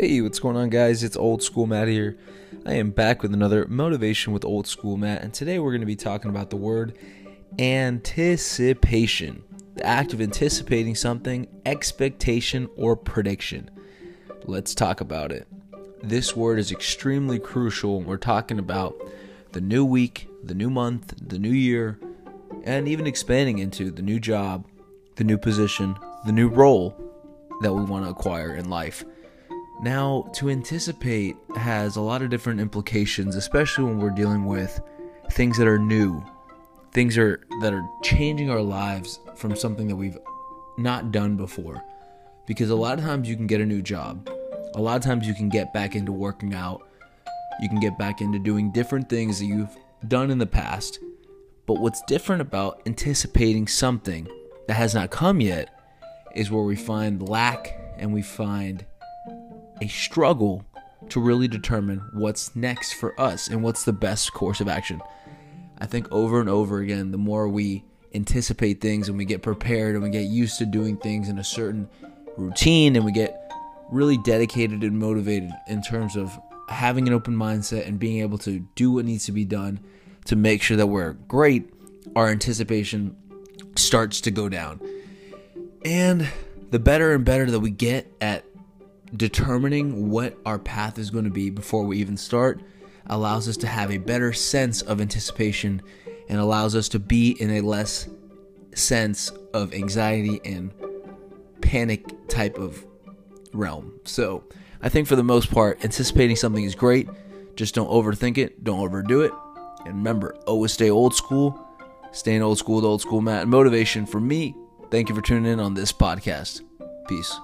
Hey, what's going on, guys? It's Old School Matt here. I am back with another Motivation with Old School Matt, and today we're going to be talking about the word anticipation the act of anticipating something, expectation, or prediction. Let's talk about it. This word is extremely crucial when we're talking about the new week, the new month, the new year, and even expanding into the new job, the new position, the new role that we want to acquire in life. Now, to anticipate has a lot of different implications, especially when we're dealing with things that are new, things are that are changing our lives from something that we've not done before. Because a lot of times you can get a new job. A lot of times you can get back into working out. You can get back into doing different things that you've done in the past. But what's different about anticipating something that has not come yet is where we find lack and we find a struggle to really determine what's next for us and what's the best course of action. I think over and over again, the more we anticipate things and we get prepared and we get used to doing things in a certain routine and we get really dedicated and motivated in terms of having an open mindset and being able to do what needs to be done to make sure that we're great, our anticipation starts to go down. And the better and better that we get at determining what our path is going to be before we even start allows us to have a better sense of anticipation and allows us to be in a less sense of anxiety and panic type of realm. So, I think for the most part, anticipating something is great. Just don't overthink it, don't overdo it. And remember, always stay old school. Staying old school with old school Matt motivation for me. Thank you for tuning in on this podcast. Peace.